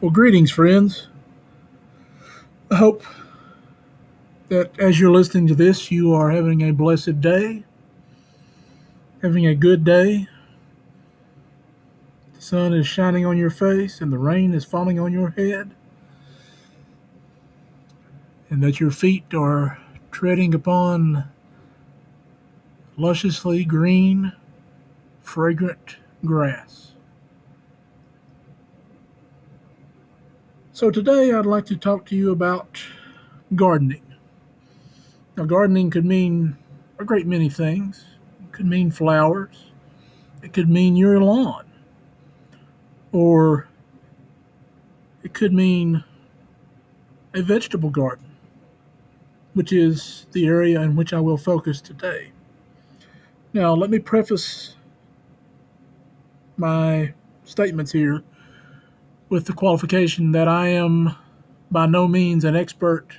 Well, greetings, friends. I hope that as you're listening to this, you are having a blessed day, having a good day. The sun is shining on your face and the rain is falling on your head, and that your feet are treading upon lusciously green, fragrant grass. So, today I'd like to talk to you about gardening. Now, gardening could mean a great many things. It could mean flowers, it could mean your lawn, or it could mean a vegetable garden, which is the area in which I will focus today. Now, let me preface my statements here with the qualification that I am by no means an expert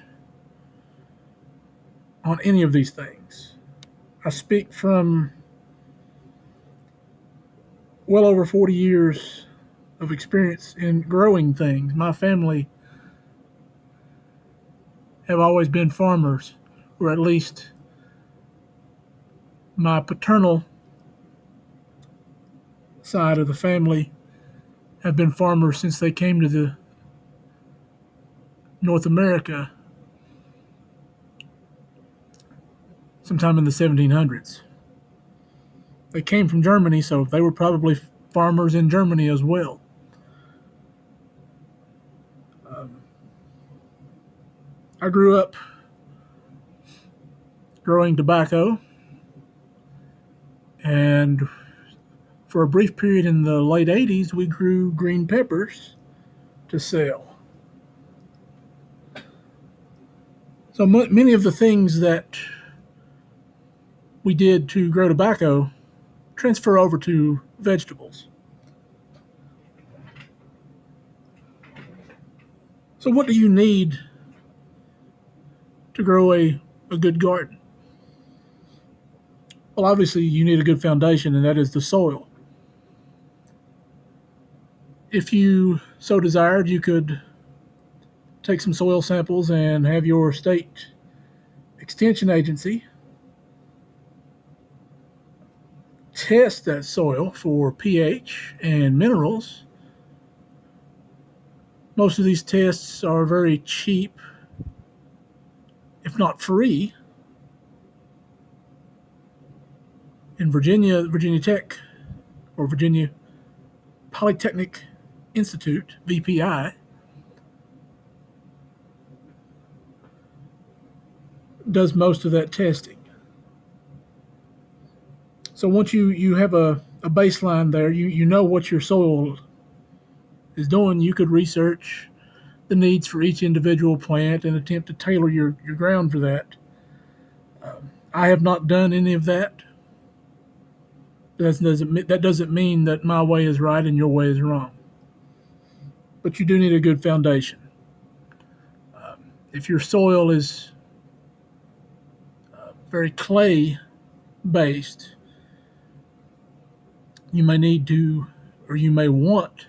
on any of these things. I speak from well over 40 years of experience in growing things. My family have always been farmers, or at least my paternal side of the family have been farmers since they came to the North America sometime in the 1700s. They came from Germany, so they were probably farmers in Germany as well. Um, I grew up growing tobacco and for a brief period in the late 80s, we grew green peppers to sell. So many of the things that we did to grow tobacco transfer over to vegetables. So, what do you need to grow a, a good garden? Well, obviously, you need a good foundation, and that is the soil if you so desired, you could take some soil samples and have your state extension agency test that soil for pH and minerals. Most of these tests are very cheap, if not free. In Virginia, Virginia Tech or Virginia Polytechnic Institute, VPI, does most of that testing. So once you, you have a, a baseline there, you, you know what your soil is doing, you could research the needs for each individual plant and attempt to tailor your, your ground for that. Um, I have not done any of that. That doesn't, that doesn't mean that my way is right and your way is wrong but you do need a good foundation. Um, if your soil is uh, very clay based, you may need to, or you may want,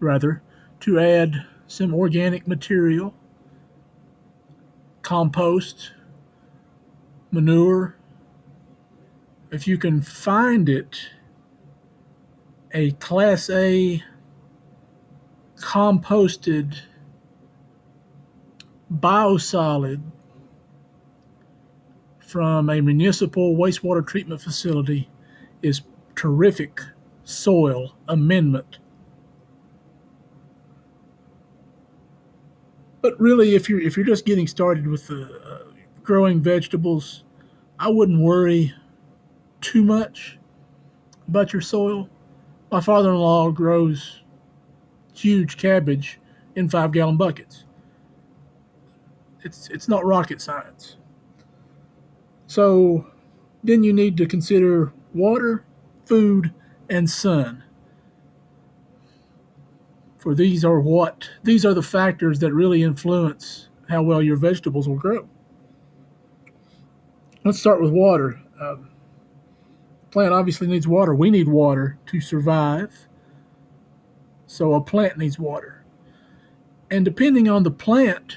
rather, to add some organic material, compost, manure. If you can find it, a Class A composted biosolid from a municipal wastewater treatment facility is terrific soil amendment. But really, if you're if you're just getting started with uh, growing vegetables, I wouldn't worry too much about your soil. My father-in-law grows huge cabbage in five gallon buckets. It's, it's not rocket science. So then you need to consider water, food, and sun. For these are what these are the factors that really influence how well your vegetables will grow. Let's start with water. Um, plant obviously needs water. We need water to survive So a plant needs water. And depending on the plant,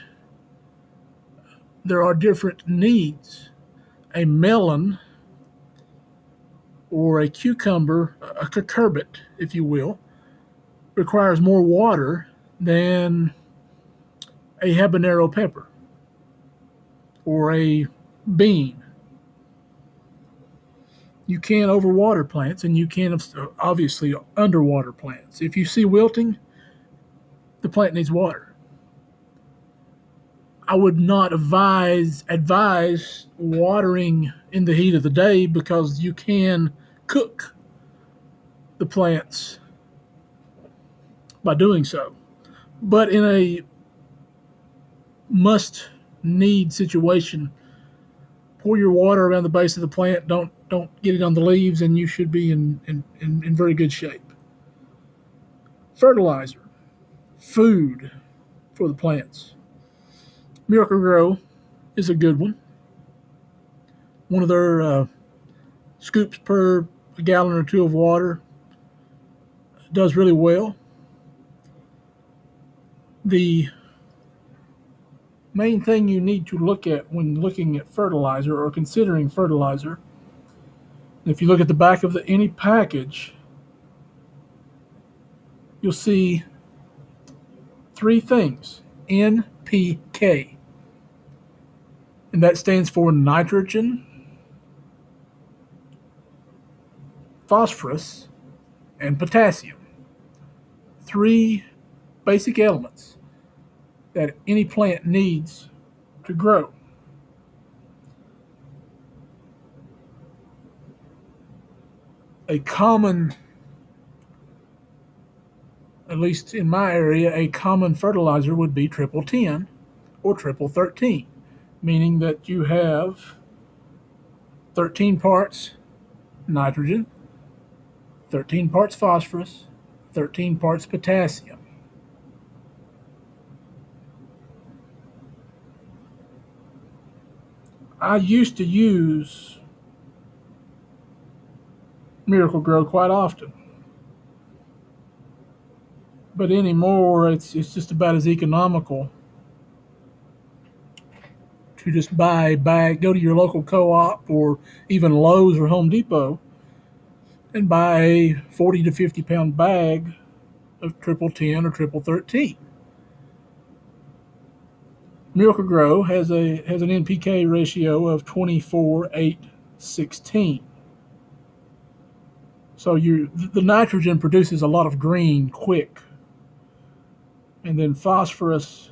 there are different needs. A melon or a cucumber, a cucurbit, if you will, requires more water than a habanero pepper or a bean. You can overwater plants and you can obviously underwater plants. If you see wilting, the plant needs water. I would not advise advise watering in the heat of the day because you can cook the plants by doing so. But in a must need situation, pour your water around the base of the plant. Don't don't get it on the leaves, and you should be in in, in, in very good shape. Fertilizer, food for the plants. Miracle-Gro is a good one. One of their uh, scoops per gallon or two of water does really well. The main thing you need to look at when looking at fertilizer or considering fertilizer, if you look at the back of the, any package, you'll see three things NPK and that stands for nitrogen, phosphorus, and potassium. Three basic elements that any plant needs to grow. A common, at least in my area, a common fertilizer would be triple 10 or triple 13 meaning that you have 13 parts nitrogen, 13 parts phosphorus, 13 parts potassium. I used to use Miracle-Gro quite often. But anymore, it's, it's just about as economical to just buy a bag, go to your local co op or even Lowe's or Home Depot and buy a 40 to 50 pound bag of triple 10 or triple 13. Miracle-Gro has a has an NPK ratio of 24 8 16. So you the nitrogen produces a lot of green quick. And then phosphorus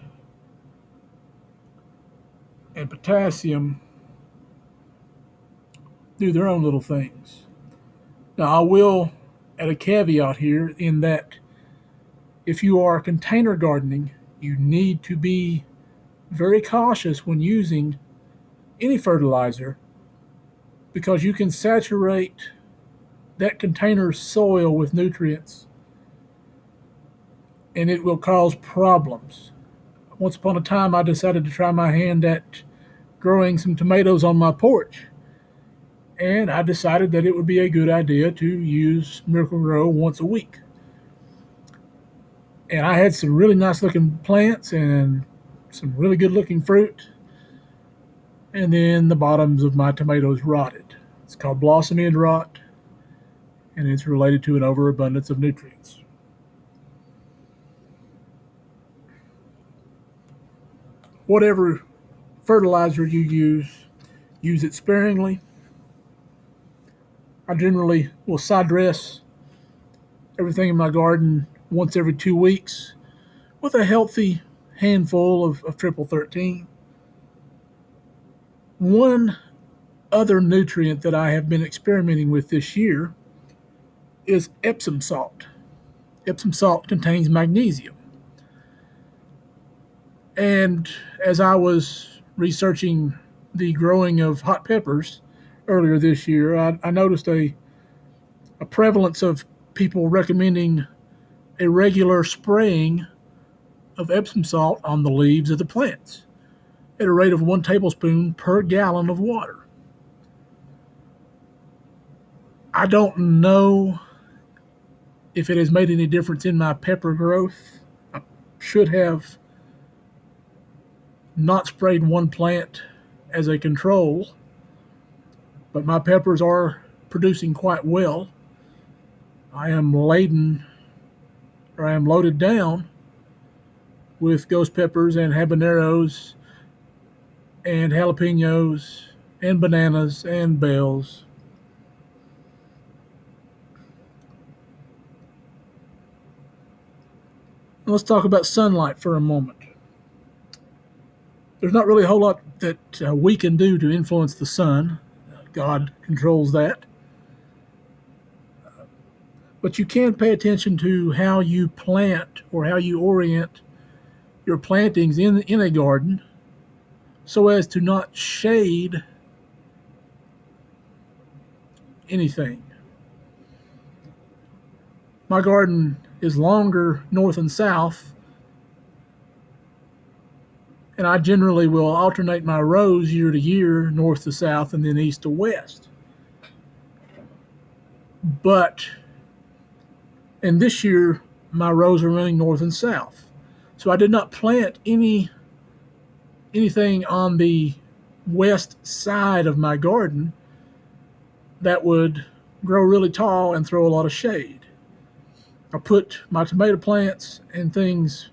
and potassium do their own little things. Now, I will add a caveat here in that if you are container gardening, you need to be very cautious when using any fertilizer because you can saturate that container's soil with nutrients and it will cause problems once upon a time, I decided to try my hand at growing some tomatoes on my porch. And I decided that it would be a good idea to use Miracle-Gro once a week. And I had some really nice looking plants and some really good looking fruit. And then the bottoms of my tomatoes rotted. It's called blossom end rot, and it's related to an overabundance of nutrients. whatever fertilizer you use, use it sparingly. I generally will side dress everything in my garden once every two weeks with a healthy handful of, of triple 13. One other nutrient that I have been experimenting with this year is Epsom salt. Epsom salt contains magnesium. And as I was researching the growing of hot peppers earlier this year, I, I noticed a, a prevalence of people recommending a regular spraying of Epsom salt on the leaves of the plants at a rate of one tablespoon per gallon of water. I don't know if it has made any difference in my pepper growth. I should have not sprayed one plant as a control, but my peppers are producing quite well. I am laden, or I am loaded down with ghost peppers and habaneros and jalapenos and bananas and bells. Let's talk about sunlight for a moment. There's not really a whole lot that uh, we can do to influence the sun. God controls that. But you can pay attention to how you plant or how you orient your plantings in, in a garden so as to not shade anything. My garden is longer north and south, and I generally will alternate my rows year to year, north to south, and then east to west. But, and this year, my rows are running north and south. So I did not plant any anything on the west side of my garden that would grow really tall and throw a lot of shade. I put my tomato plants and things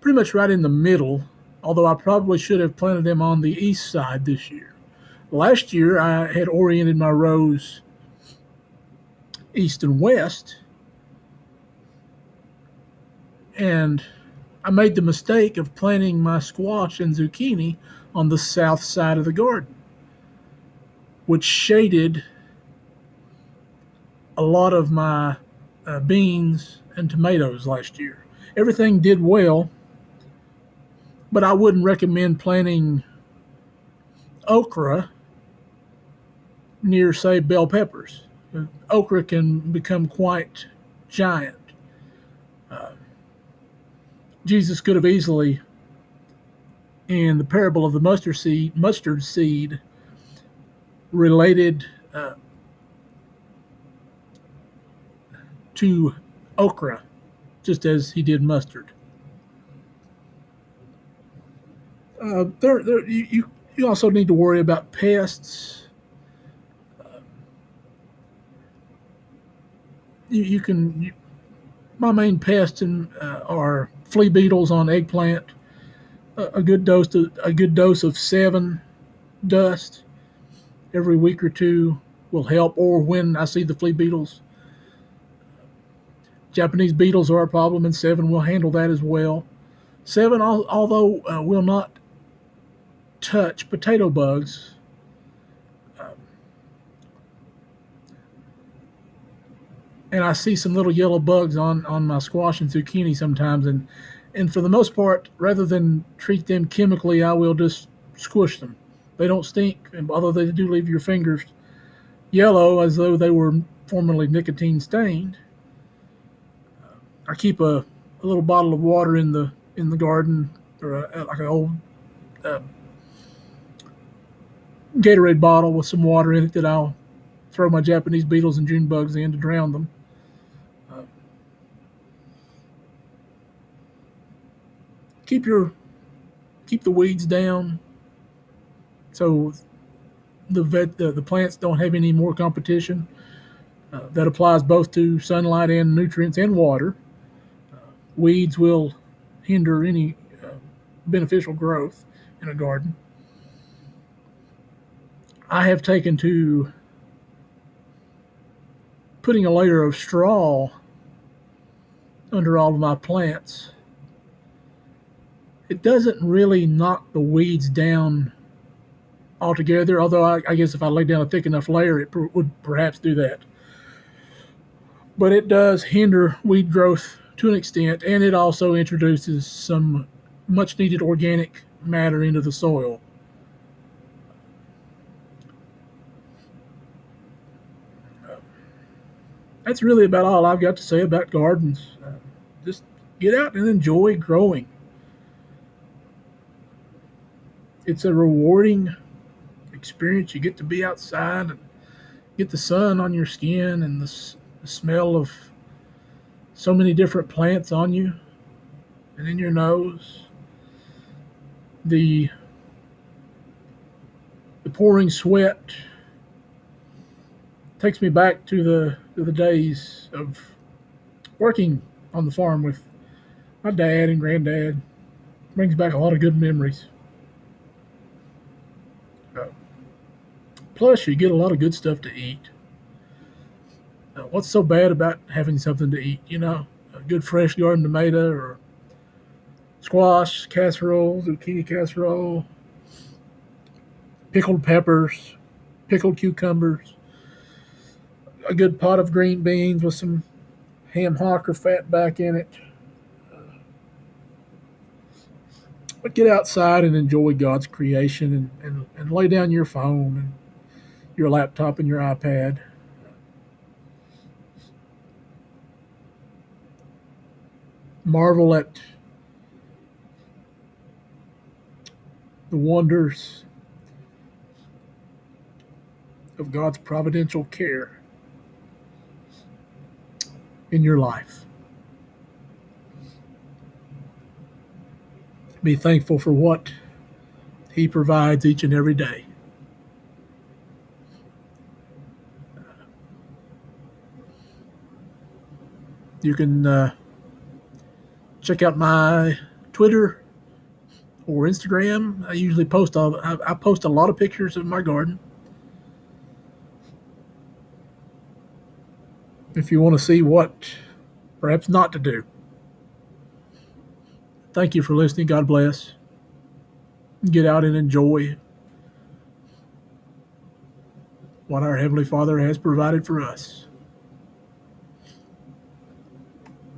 pretty much right in the middle, although I probably should have planted them on the east side this year. Last year, I had oriented my rows east and west, and I made the mistake of planting my squash and zucchini on the south side of the garden, which shaded a lot of my uh, beans and tomatoes last year. Everything did well, but I wouldn't recommend planting okra near, say, bell peppers. Okra can become quite giant. Uh, Jesus could have easily, in the parable of the mustard seed, mustard seed, related uh, to okra, just as he did mustard. Uh, there, there, you, you also need to worry about pests. Uh, you, you, can. You, my main pests in, uh, are flea beetles on eggplant. A, a good dose of, a good dose of Sevin dust every week or two will help. Or when I see the flea beetles, Japanese beetles are a problem, and Sevin will handle that as well. Sevin, although uh, will not touch potato bugs, um, and I see some little yellow bugs on on my squash and zucchini sometimes, and and for the most part, rather than treat them chemically, I will just squish them. They don't stink, and although they do leave your fingers yellow as though they were formerly nicotine stained. I keep a, a little bottle of water in the in the garden, or a, like an old uh, Gatorade bottle with some water in it that I'll throw my Japanese beetles and June bugs in to drown them. Uh, keep your keep the weeds down, so the vet the, the plants don't have any more competition. Uh, that applies both to sunlight and nutrients and water weeds will hinder any uh, beneficial growth in a garden. I have taken to putting a layer of straw under all of my plants. It doesn't really knock the weeds down altogether, although I, I guess if I lay down a thick enough layer, it would perhaps do that. But it does hinder weed growth to an extent, and it also introduces some much needed organic matter into the soil. That's really about all I've got to say about gardens. Uh, just get out and enjoy growing. It's a rewarding experience. You get to be outside and get the sun on your skin and the, the smell of so many different plants on you and in your nose. The the pouring sweat takes me back to the to the days of working on the farm with my dad and granddad. Brings back a lot of good memories. Uh, plus, you get a lot of good stuff to eat. Uh, what's so bad about having something to eat? You know, a good fresh garden tomato or squash casserole, zucchini casserole, pickled peppers, pickled cucumbers, a good pot of green beans with some ham hock or fat back in it. But get outside and enjoy God's creation and, and, and lay down your phone and your laptop and your iPad. Marvel at the wonders of God's providential care in your life. Be thankful for what He provides each and every day. You can uh, check out my Twitter or Instagram. I usually post all, I, I post a lot of pictures of my garden. If you want to see what perhaps not to do. Thank you for listening. God bless. Get out and enjoy what our Heavenly Father has provided for us.